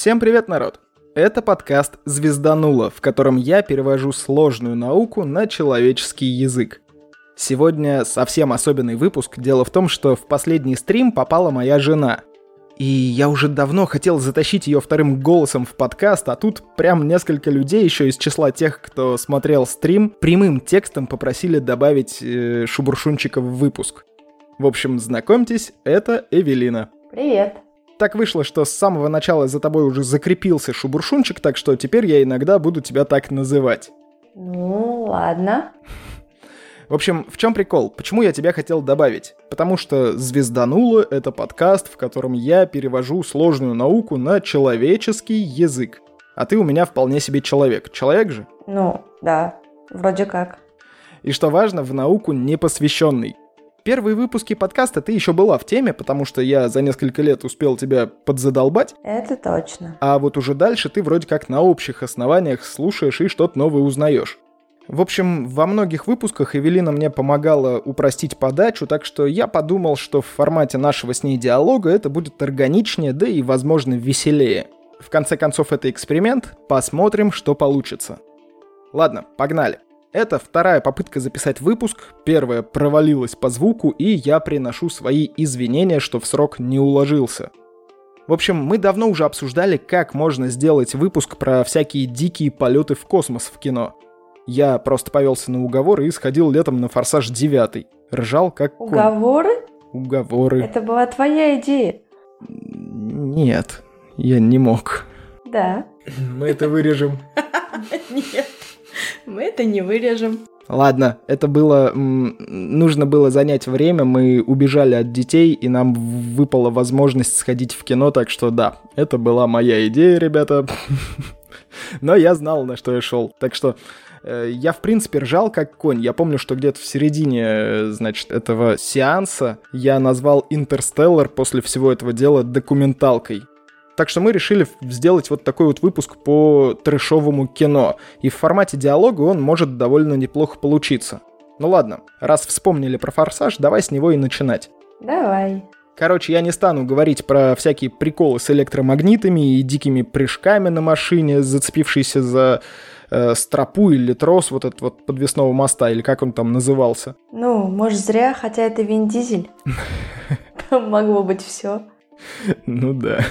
Всем привет, народ! Это подкаст «Звездануло», в котором я перевожу сложную науку на человеческий язык. Сегодня совсем особенный выпуск. Дело в том, что в последний стрим попала моя жена. И я уже давно хотел затащить ее вторым голосом в подкаст, а тут прям несколько людей еще из числа тех, кто смотрел стрим, прямым текстом попросили добавить э, Шубуршунчика в выпуск. В общем, знакомьтесь, это Эвелина. Привет. Так вышло, что с самого начала за тобой уже закрепился Шубуршунчик, так что теперь я иногда буду тебя так называть. Ну, ладно. В общем, в чем прикол? Почему я тебя хотел добавить? Потому что «Звездануло» — это подкаст, в котором я перевожу сложную науку на человеческий язык. А ты у меня вполне себе человек. Человек же? Ну, да, вроде как. И что важно, в науку не посвященный. Первые выпуски подкаста ты еще была в теме, потому что я за несколько лет успел тебя подзадолбать. Это точно. А вот уже дальше ты вроде как на общих основаниях слушаешь и что-то новое узнаешь. В общем, во многих выпусках Эвелина мне помогала упростить подачу, так что я подумал, что в формате нашего с ней диалога это будет органичнее, да и, возможно, веселее. В конце концов, это эксперимент, посмотрим, что получится. Ладно, погнали. Это вторая попытка записать выпуск, первая провалилась по звуку, и я приношу свои извинения, что в срок не уложился. В общем, мы давно уже обсуждали, как можно сделать выпуск про всякие дикие полеты в космос в кино – я просто повелся на уговоры и сходил летом на «Форсаж 9». Ржал как конь. Уговоры? Уговоры. Это была твоя идея. Нет, я не мог. Да. Мы это вырежем. Нет, мы это не вырежем. Ладно, это было... Нужно было занять время, мы убежали от детей, и нам выпала возможность сходить в кино, так что да, это была моя идея, ребята. Но я знал, на что я шел. Так что Э, я, в принципе, ржал как конь. Я помню, что где-то в середине, э, значит, этого сеанса я назвал «Интерстеллар» после всего этого дела документалкой. Так что мы решили сделать вот такой вот выпуск по трэшовому кино. И в формате диалога он может довольно неплохо получиться. Ну ладно, раз вспомнили про «Форсаж», давай с него и начинать. Давай. Короче, я не стану говорить про всякие приколы с электромагнитами и дикими прыжками на машине, зацепившейся за э, стропу или трос вот этот вот подвесного моста, или как он там назывался. Ну, может, зря, хотя это Вин Дизель. Могло быть все. Ну да.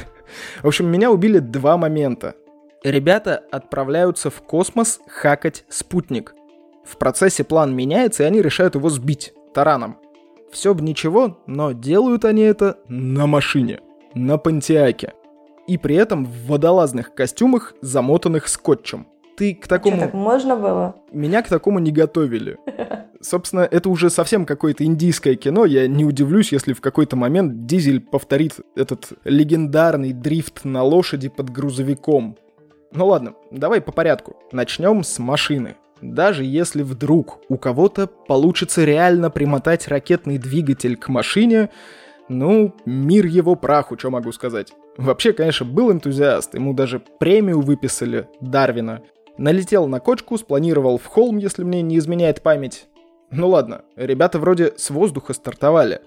В общем, меня убили два момента. Ребята отправляются в космос хакать спутник. В процессе план меняется, и они решают его сбить тараном. Все бы ничего, но делают они это на машине, на Пантиаке. И при этом в водолазных костюмах, замотанных скотчем ты к такому... Что, так можно было? Меня к такому не готовили. Собственно, это уже совсем какое-то индийское кино. Я не удивлюсь, если в какой-то момент Дизель повторит этот легендарный дрифт на лошади под грузовиком. Ну ладно, давай по порядку. Начнем с машины. Даже если вдруг у кого-то получится реально примотать ракетный двигатель к машине, ну, мир его праху, что могу сказать. Вообще, конечно, был энтузиаст, ему даже премию выписали, Дарвина. Налетел на кочку, спланировал в холм, если мне не изменяет память. Ну ладно, ребята вроде с воздуха стартовали.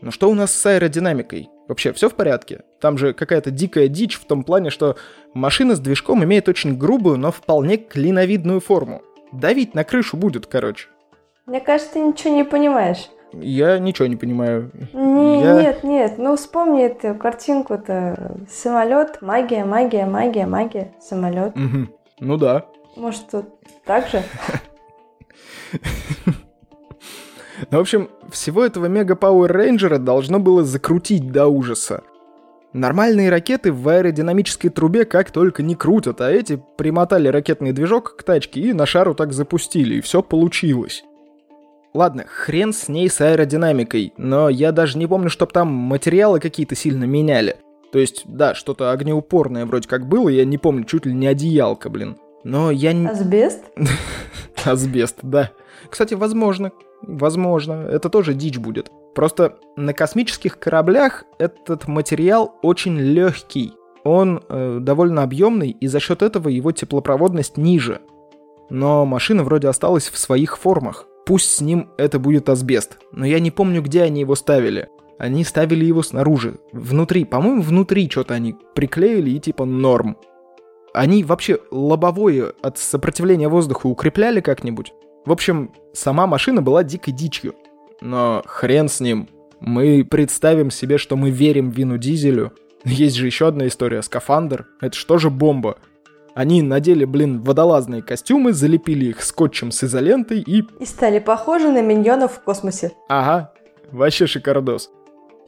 Но что у нас с аэродинамикой? Вообще все в порядке? Там же какая-то дикая дичь в том плане, что машина с движком имеет очень грубую, но вполне клиновидную форму. Давить на крышу будет, короче. Мне кажется, ты ничего не понимаешь. Я ничего не понимаю. Не, Я... Нет, нет, ну вспомни эту картинку-то. Самолет, магия, магия, магия, магия, самолет. Угу. Ну да. Может, тут так же? Ну, в общем, всего этого Мега Пауэр Рейнджера должно было закрутить до ужаса. Нормальные ракеты в аэродинамической трубе как только не крутят, а эти примотали ракетный движок к тачке и на шару так запустили, и все получилось. Ладно, хрен с ней с аэродинамикой, но я даже не помню, чтоб там материалы какие-то сильно меняли. То есть, да, что-то огнеупорное вроде как было, я не помню, чуть ли не одеялка, блин. Но я не... Асбест? Асбест, да. Кстати, возможно, возможно, это тоже дичь будет. Просто на космических кораблях этот материал очень легкий. Он э, довольно объемный, и за счет этого его теплопроводность ниже. Но машина вроде осталась в своих формах. Пусть с ним это будет асбест, но я не помню, где они его ставили. Они ставили его снаружи. Внутри, по-моему, внутри что-то они приклеили и типа норм. Они вообще лобовое от сопротивления воздуха укрепляли как-нибудь? В общем, сама машина была дикой дичью. Но хрен с ним. Мы представим себе, что мы верим Вину Дизелю. Есть же еще одна история. Скафандр. Это что же бомба? Они надели, блин, водолазные костюмы, залепили их скотчем с изолентой и... И стали похожи на миньонов в космосе. Ага, вообще шикардос.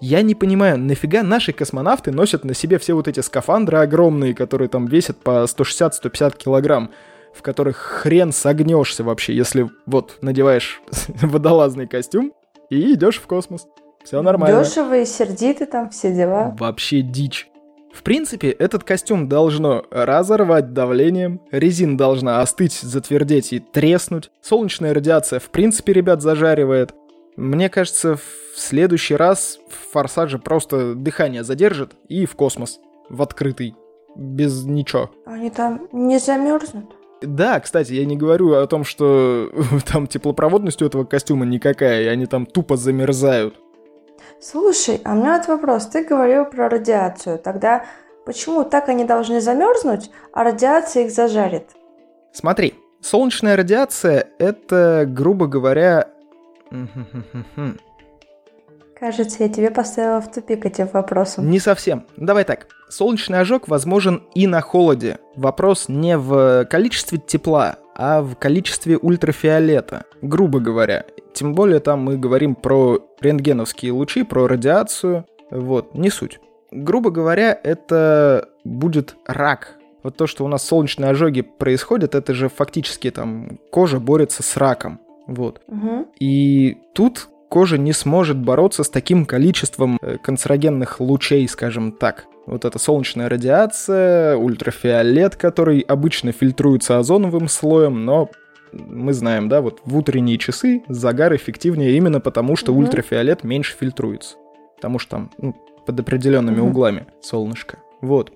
Я не понимаю, нафига наши космонавты носят на себе все вот эти скафандры огромные, которые там весят по 160-150 килограмм, в которых хрен согнешься вообще, если вот надеваешь водолазный костюм и идешь в космос. Все нормально. Дешево и сердито там все дела. Вообще дичь. В принципе, этот костюм должно разорвать давлением, резина должна остыть, затвердеть и треснуть, солнечная радиация в принципе, ребят, зажаривает. Мне кажется, в следующий раз в Форсаже просто дыхание задержит и в космос, в открытый, без ничего. Они там не замерзнут? Да, кстати, я не говорю о том, что там теплопроводность у этого костюма никакая, и они там тупо замерзают. Слушай, а у меня вот вопрос. Ты говорил про радиацию. Тогда почему так они должны замерзнуть, а радиация их зажарит? Смотри, солнечная радиация — это, грубо говоря... Кажется, я тебе поставила в тупик этим вопросом. Не совсем. Давай так. Солнечный ожог возможен и на холоде. Вопрос не в количестве тепла, а в количестве ультрафиолета, грубо говоря. Тем более там мы говорим про рентгеновские лучи, про радиацию. Вот, не суть. Грубо говоря, это будет рак. Вот то, что у нас солнечные ожоги происходят, это же фактически там кожа борется с раком. Вот. Угу. И тут кожа не сможет бороться с таким количеством э, канцерогенных лучей, скажем так. Вот эта солнечная радиация, ультрафиолет, который обычно фильтруется озоновым слоем, но мы знаем, да, вот в утренние часы загар эффективнее именно потому, что угу. ультрафиолет меньше фильтруется. Потому что там ну, под определенными угу. углами солнышко. Вот.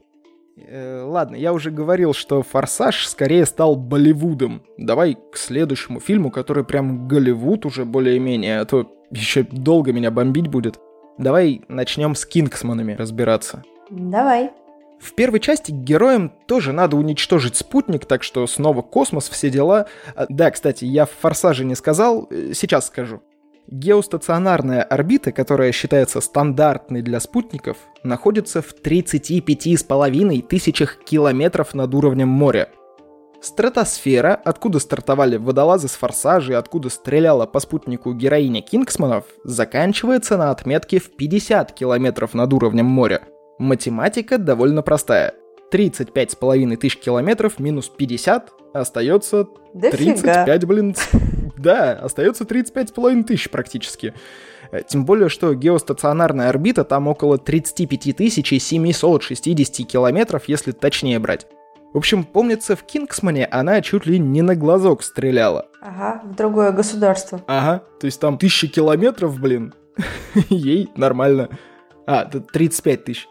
Э, ладно, я уже говорил, что «Форсаж» скорее стал Болливудом. Давай к следующему фильму, который прям Голливуд уже более-менее, а то еще долго меня бомбить будет. Давай начнем с Кингсманами разбираться. Давай. В первой части героям тоже надо уничтожить спутник, так что снова космос, все дела. А, да, кстати, я в «Форсаже» не сказал, э, сейчас скажу. Геостационарная орбита, которая считается стандартной для спутников, находится в 35,5 тысячах километров над уровнем моря. Стратосфера, откуда стартовали водолазы с форсажей, откуда стреляла по спутнику героиня Кингсманов, заканчивается на отметке в 50 километров над уровнем моря. Математика довольно простая. 35,5 тысяч километров минус 50 остается да 35, фига. блин. Да, остается 35,5 тысяч практически. Э, тем более, что геостационарная орбита там около 35 760 километров, если точнее брать. В общем, помнится, в Кингсмане она чуть ли не на глазок стреляла. Ага, в другое государство. Ага, то есть там тысячи километров, блин. Ей нормально. А, 35 тысяч,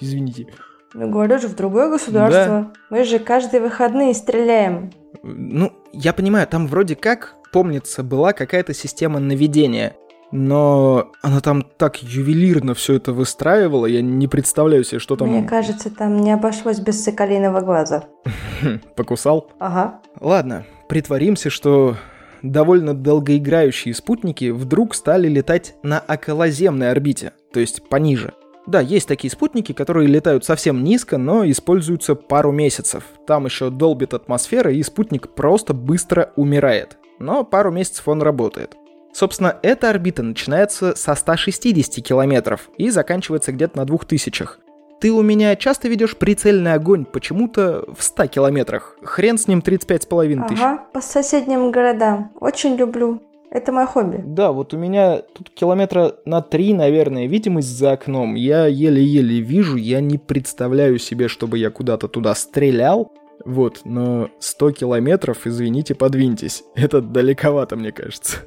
извините. Ну, говорю же, в другое государство. Да. Мы же каждые выходные стреляем. Ну, я понимаю, там вроде как, помнится, была какая-то система наведения но она там так ювелирно все это выстраивала, я не представляю себе, что там... Мне кажется, там не обошлось без соколиного глаза. Покусал? Ага. Ладно, притворимся, что довольно долгоиграющие спутники вдруг стали летать на околоземной орбите, то есть пониже. Да, есть такие спутники, которые летают совсем низко, но используются пару месяцев. Там еще долбит атмосфера, и спутник просто быстро умирает. Но пару месяцев он работает. Собственно, эта орбита начинается со 160 километров и заканчивается где-то на 2000. Ты у меня часто ведешь прицельный огонь почему-то в 100 километрах. Хрен с ним 35,5 тысяч. Ага, по соседним городам. Очень люблю. Это мое хобби. Да, вот у меня тут километра на 3, наверное, видимость за окном. Я еле-еле вижу, я не представляю себе, чтобы я куда-то туда стрелял. Вот, но 100 километров, извините, подвиньтесь. Это далековато, мне кажется.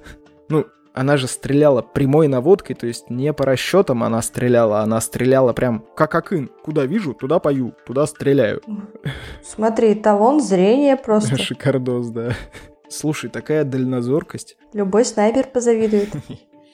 Ну, она же стреляла прямой наводкой, то есть не по расчетам она стреляла, она стреляла прям как акын. Куда вижу, туда пою, туда стреляю. Смотри, талон зрения просто. Шикардос, да. Слушай, такая дальнозоркость. Любой снайпер позавидует.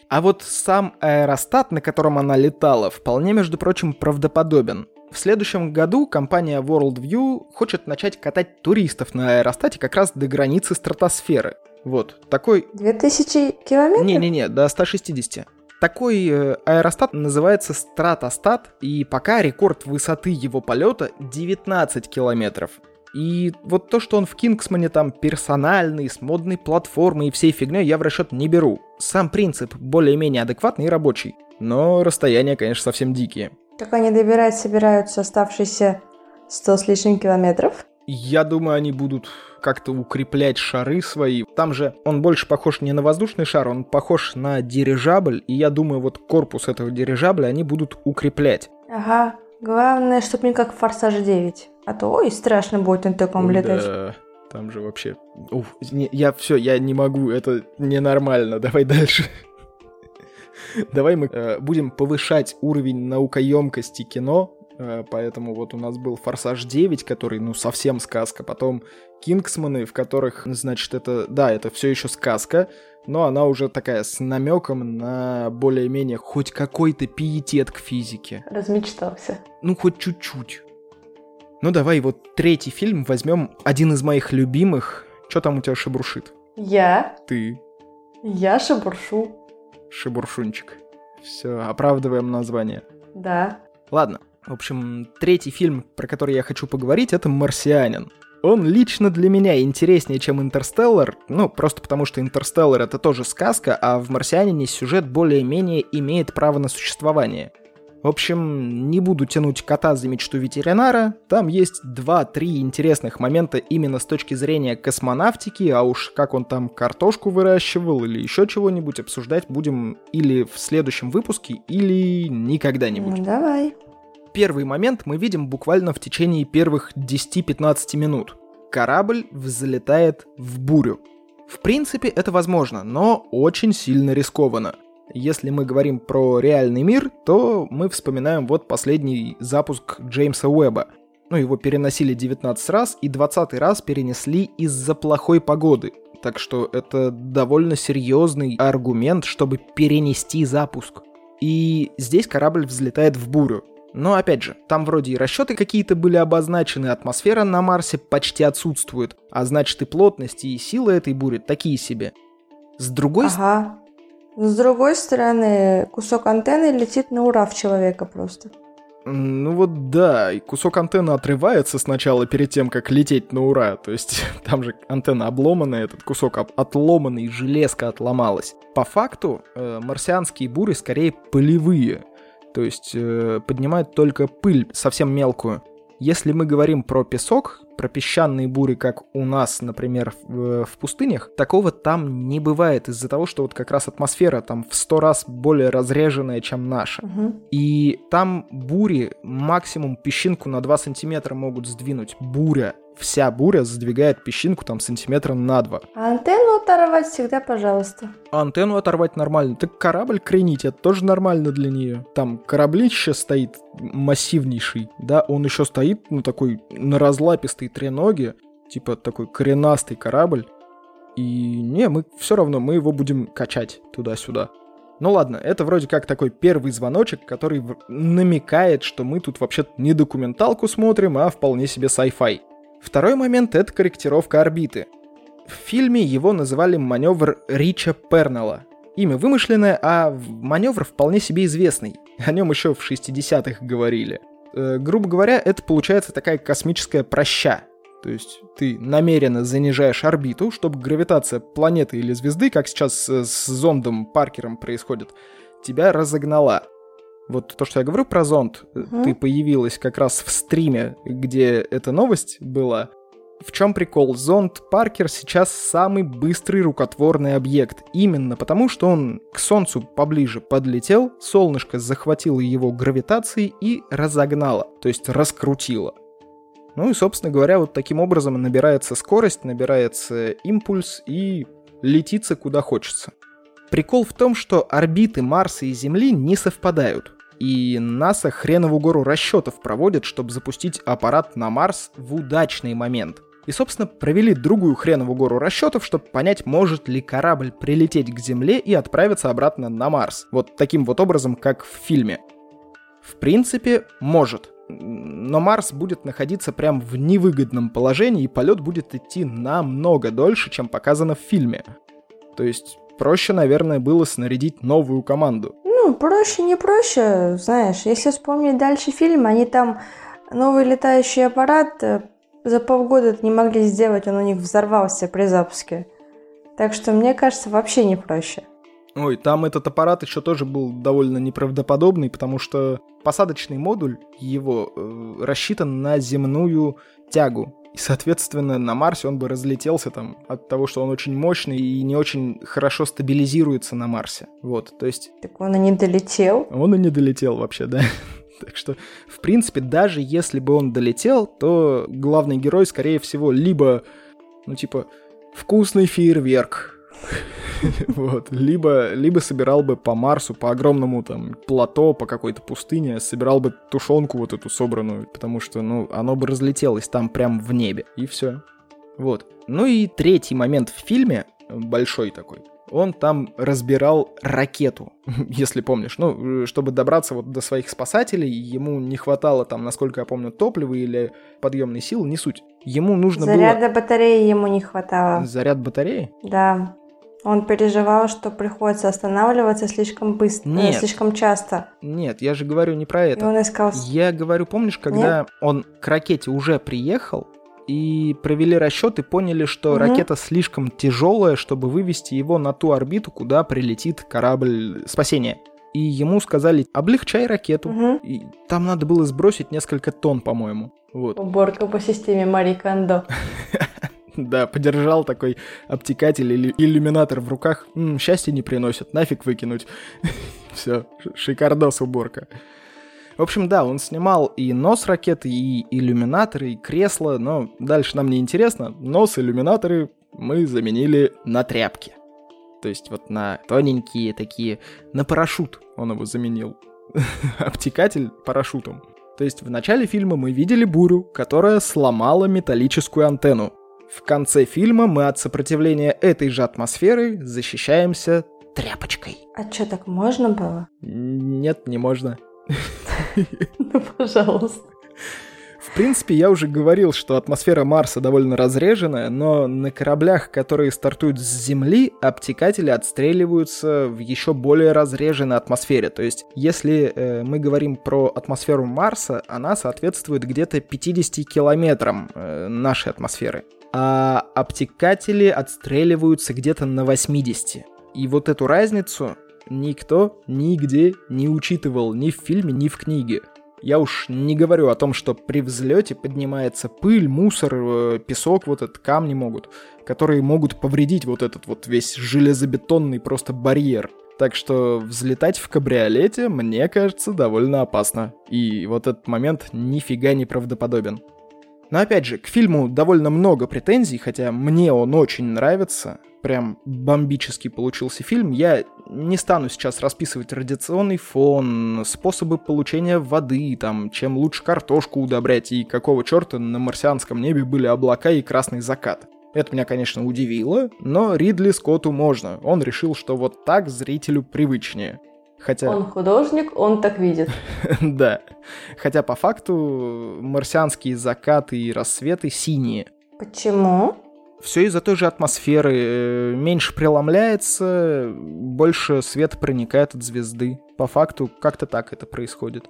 А вот сам аэростат, на котором она летала, вполне, между прочим, правдоподобен. В следующем году компания Worldview хочет начать катать туристов на аэростате как раз до границы стратосферы. Вот, такой... 2000 километров? Не-не-не, до 160. Такой э, аэростат называется стратостат, и пока рекорд высоты его полета 19 километров. И вот то, что он в Кингсмане там персональный, с модной платформой и всей фигней, я в расчет не беру. Сам принцип более-менее адекватный и рабочий. Но расстояния, конечно, совсем дикие. Как они добирать собираются оставшиеся 100 с лишним километров? Я думаю, они будут как-то укреплять шары свои. Там же он больше похож не на воздушный шар, он похож на дирижабль, и я думаю, вот корпус этого дирижабля они будут укреплять. Ага, главное, чтобы не как в Форсаж 9. А то, ой, страшно будет на таком летать. Да, там же вообще... Уф, не, я все, я не могу, это ненормально, давай дальше. Давай мы э, будем повышать уровень наукоемкости кино, Э, поэтому вот у нас был «Форсаж 9», который, ну, совсем сказка. Потом «Кингсманы», в которых, значит, это... Да, это все еще сказка, но она уже такая с намеком на более-менее хоть какой-то пиетет к физике. Размечтался. Ну, хоть чуть-чуть. Ну, давай вот третий фильм возьмем, один из моих любимых. Что там у тебя шебуршит? Я? Ты. Я шебуршу. Шебуршунчик. Все, оправдываем название. Да. Ладно, в общем, третий фильм, про который я хочу поговорить, это «Марсианин». Он лично для меня интереснее, чем «Интерстеллар», ну, просто потому что «Интерстеллар» — это тоже сказка, а в «Марсианине» сюжет более-менее имеет право на существование. В общем, не буду тянуть кота за мечту ветеринара, там есть два-три интересных момента именно с точки зрения космонавтики, а уж как он там картошку выращивал или еще чего-нибудь обсуждать будем или в следующем выпуске, или никогда-нибудь. Давай первый момент мы видим буквально в течение первых 10-15 минут. Корабль взлетает в бурю. В принципе, это возможно, но очень сильно рискованно. Если мы говорим про реальный мир, то мы вспоминаем вот последний запуск Джеймса Уэба. Ну, его переносили 19 раз, и 20 раз перенесли из-за плохой погоды. Так что это довольно серьезный аргумент, чтобы перенести запуск. И здесь корабль взлетает в бурю. Но опять же, там вроде и расчеты какие-то были обозначены, атмосфера на Марсе почти отсутствует, а значит и плотность, и сила этой бури такие себе. С другой Ага. С другой стороны, кусок антенны летит на ура в человека просто. Ну вот да, и кусок антенны отрывается сначала перед тем, как лететь на ура. То есть там же антенна обломанная, этот кусок отломанный, железка отломалась. По факту, э, марсианские бури скорее полевые то есть э, поднимает только пыль совсем мелкую. Если мы говорим про песок, про песчаные бури, как у нас, например, в, в пустынях, такого там не бывает из-за того, что вот как раз атмосфера там в сто раз более разреженная, чем наша. Угу. И там бури максимум песчинку на 2 сантиметра могут сдвинуть. Буря вся буря задвигает песчинку там сантиметра на два. А антенну оторвать всегда пожалуйста. А антенну оторвать нормально. Так корабль кренить, это тоже нормально для нее. Там кораблище стоит массивнейший, да, он еще стоит, ну, такой на разлапистой треноге, типа такой коренастый корабль. И не, мы все равно, мы его будем качать туда-сюда. Ну ладно, это вроде как такой первый звоночек, который намекает, что мы тут вообще не документалку смотрим, а вполне себе sci-fi. Второй момент — это корректировка орбиты. В фильме его называли маневр Рича Пернелла. Имя вымышленное, а маневр вполне себе известный. О нем еще в 60-х говорили. Э, грубо говоря, это получается такая космическая проща. То есть ты намеренно занижаешь орбиту, чтобы гравитация планеты или звезды, как сейчас с зондом Паркером происходит, тебя разогнала. Вот то, что я говорю про зонд, угу. ты появилась как раз в стриме, где эта новость была. В чем прикол? Зонд Паркер сейчас самый быстрый рукотворный объект. Именно потому, что он к Солнцу поближе подлетел, солнышко захватило его гравитацией и разогнало, то есть раскрутило. Ну и, собственно говоря, вот таким образом набирается скорость, набирается импульс и летится куда хочется. Прикол в том, что орбиты Марса и Земли не совпадают. И НАСА хренову гору расчетов проводит, чтобы запустить аппарат на Марс в удачный момент. И, собственно, провели другую хреновую гору расчетов, чтобы понять, может ли корабль прилететь к Земле и отправиться обратно на Марс. Вот таким вот образом, как в фильме. В принципе, может. Но Марс будет находиться прям в невыгодном положении, и полет будет идти намного дольше, чем показано в фильме. То есть проще, наверное, было снарядить новую команду. Ну, проще, не проще, знаешь, если вспомнить дальше фильм, они там новый летающий аппарат э, за полгода не могли сделать, он у них взорвался при запуске. Так что, мне кажется, вообще не проще. Ой, там этот аппарат еще тоже был довольно неправдоподобный, потому что посадочный модуль его э, рассчитан на земную тягу. И, соответственно, на Марсе он бы разлетелся там от того, что он очень мощный и не очень хорошо стабилизируется на Марсе. Вот, то есть... Так он и не долетел. Он и не долетел вообще, да. Так что, в принципе, даже если бы он долетел, то главный герой, скорее всего, либо, ну, типа, вкусный фейерверк, вот. Либо, либо собирал бы по Марсу, по огромному там плато, по какой-то пустыне, собирал бы тушенку вот эту собранную, потому что, ну, оно бы разлетелось там прям в небе, и все. Вот. Ну и третий момент в фильме, большой такой, он там разбирал ракету, если помнишь. Ну, чтобы добраться вот до своих спасателей, ему не хватало там, насколько я помню, топлива или подъемной силы, не суть. Ему нужно Заряда было... Заряда батареи ему не хватало. Заряд батареи? Да. Он переживал, что приходится останавливаться слишком быстро, э, Нет. слишком часто. Нет, я же говорю не про это. И он искал... Я говорю, помнишь, когда Нет? он к ракете уже приехал, и провели расчеты, поняли, что угу. ракета слишком тяжелая, чтобы вывести его на ту орбиту, куда прилетит корабль спасения. И ему сказали, облегчай ракету. Угу. И там надо было сбросить несколько тонн, по-моему. Вот. Уборка по системе Мари Кондо. Да, подержал такой обтекатель или иллюминатор в руках. М, счастье не приносит, нафиг выкинуть. Все, шикардос уборка. В общем, да, он снимал и нос ракеты, и иллюминаторы, и кресло, но дальше нам не интересно. Нос, иллюминаторы мы заменили на тряпки. То есть вот на тоненькие такие, на парашют он его заменил. Обтекатель парашютом. То есть в начале фильма мы видели бурю, которая сломала металлическую антенну. В конце фильма мы от сопротивления этой же атмосферы защищаемся тряпочкой. А что, так можно было? Нет, не можно. Ну, пожалуйста. В принципе, я уже говорил, что атмосфера Марса довольно разреженная, но на кораблях, которые стартуют с Земли, обтекатели отстреливаются в еще более разреженной атмосфере. То есть, если э, мы говорим про атмосферу Марса, она соответствует где-то 50 километрам э, нашей атмосферы. А обтекатели отстреливаются где-то на 80. И вот эту разницу никто нигде не учитывал ни в фильме, ни в книге. Я уж не говорю о том, что при взлете поднимается пыль, мусор, э, песок, вот этот камни могут, которые могут повредить вот этот вот весь железобетонный просто барьер. Так что взлетать в кабриолете, мне кажется, довольно опасно. И вот этот момент нифига не правдоподобен. Но опять же, к фильму довольно много претензий, хотя мне он очень нравится. Прям бомбический получился фильм. Я не стану сейчас расписывать радиационный фон, способы получения воды, там, чем лучше картошку удобрять и какого черта на марсианском небе были облака и красный закат. Это меня, конечно, удивило, но Ридли Скотту можно. Он решил, что вот так зрителю привычнее. Хотя... Он художник, он так видит. да. Хотя по факту марсианские закаты и рассветы синие. Почему? Все из-за той же атмосферы. Э, меньше преломляется, больше свет проникает от звезды. По факту как-то так это происходит.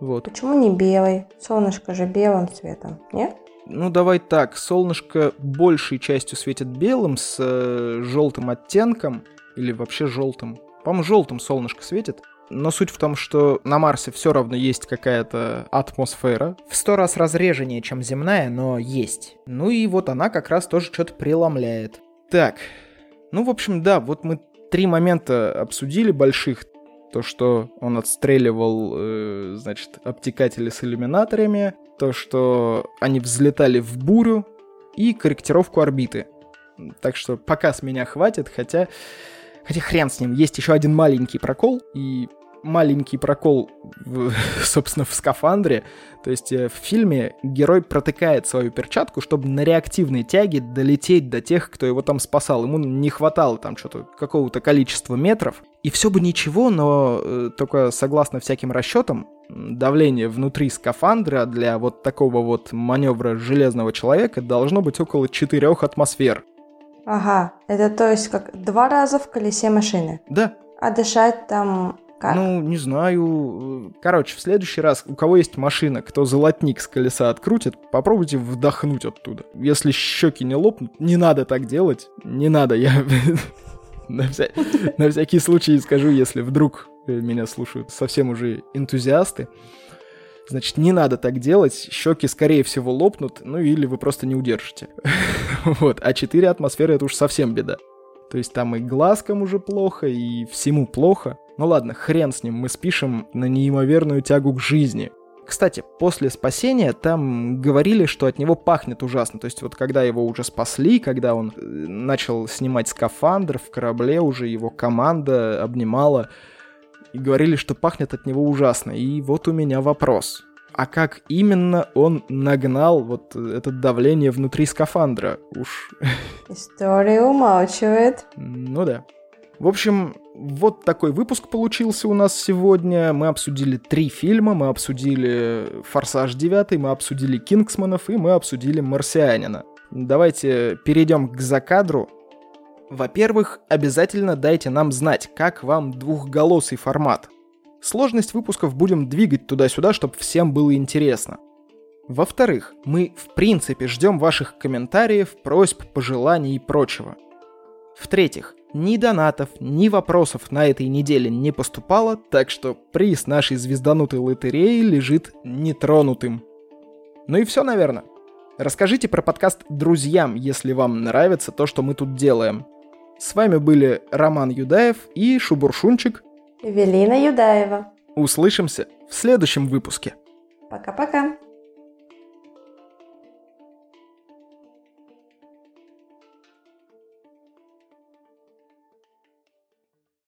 Вот. Почему не белый? Солнышко же белым цветом, нет? Ну, давай так, солнышко большей частью светит белым с э, желтым оттенком, или вообще желтым, по-моему, желтым солнышко светит. Но суть в том, что на Марсе все равно есть какая-то атмосфера. В сто раз разреженнее, чем земная, но есть. Ну и вот она как раз тоже что-то преломляет. Так, ну, в общем, да, вот мы три момента обсудили больших. То, что он отстреливал, э, значит, обтекатели с иллюминаторами. То, что они взлетали в бурю. И корректировку орбиты. Так что пока с меня хватит, хотя Хотя хрен с ним, есть еще один маленький прокол, и маленький прокол, в, собственно, в скафандре. То есть э, в фильме герой протыкает свою перчатку, чтобы на реактивной тяге долететь до тех, кто его там спасал. Ему не хватало там что-то, какого-то количества метров. И все бы ничего, но э, только согласно всяким расчетам, давление внутри скафандра для вот такого вот маневра железного человека должно быть около 4 атмосфер. Ага, это то есть как два раза в колесе машины. Да. А дышать там как? Ну, не знаю. Короче, в следующий раз, у кого есть машина, кто золотник с колеса открутит, попробуйте вдохнуть оттуда. Если щеки не лопнут, не надо так делать. Не надо, я на, вся... на всякий случай скажу, если вдруг э, меня слушают совсем уже энтузиасты. Значит, не надо так делать, щеки, скорее всего, лопнут, ну или вы просто не удержите. вот, а 4 атмосферы — это уж совсем беда. То есть там и глазкам уже плохо, и всему плохо. Ну ладно, хрен с ним, мы спишем на неимоверную тягу к жизни. Кстати, после спасения там говорили, что от него пахнет ужасно. То есть вот когда его уже спасли, когда он э, начал снимать скафандр в корабле, уже его команда обнимала, и говорили, что пахнет от него ужасно. И вот у меня вопрос. А как именно он нагнал вот это давление внутри скафандра? Уж... История умалчивает. Ну да. В общем, вот такой выпуск получился у нас сегодня. Мы обсудили три фильма, мы обсудили «Форсаж 9», мы обсудили «Кингсманов» и мы обсудили «Марсианина». Давайте перейдем к закадру. Во-первых, обязательно дайте нам знать, как вам двухголосый формат. Сложность выпусков будем двигать туда-сюда, чтобы всем было интересно. Во-вторых, мы в принципе ждем ваших комментариев, просьб, пожеланий и прочего. В-третьих, ни донатов, ни вопросов на этой неделе не поступало, так что приз нашей звезданутой лотереи лежит нетронутым. Ну и все, наверное. Расскажите про подкаст друзьям, если вам нравится то, что мы тут делаем. С вами были Роман Юдаев и Шубуршунчик. Эвелина Юдаева. Услышимся в следующем выпуске. Пока-пока.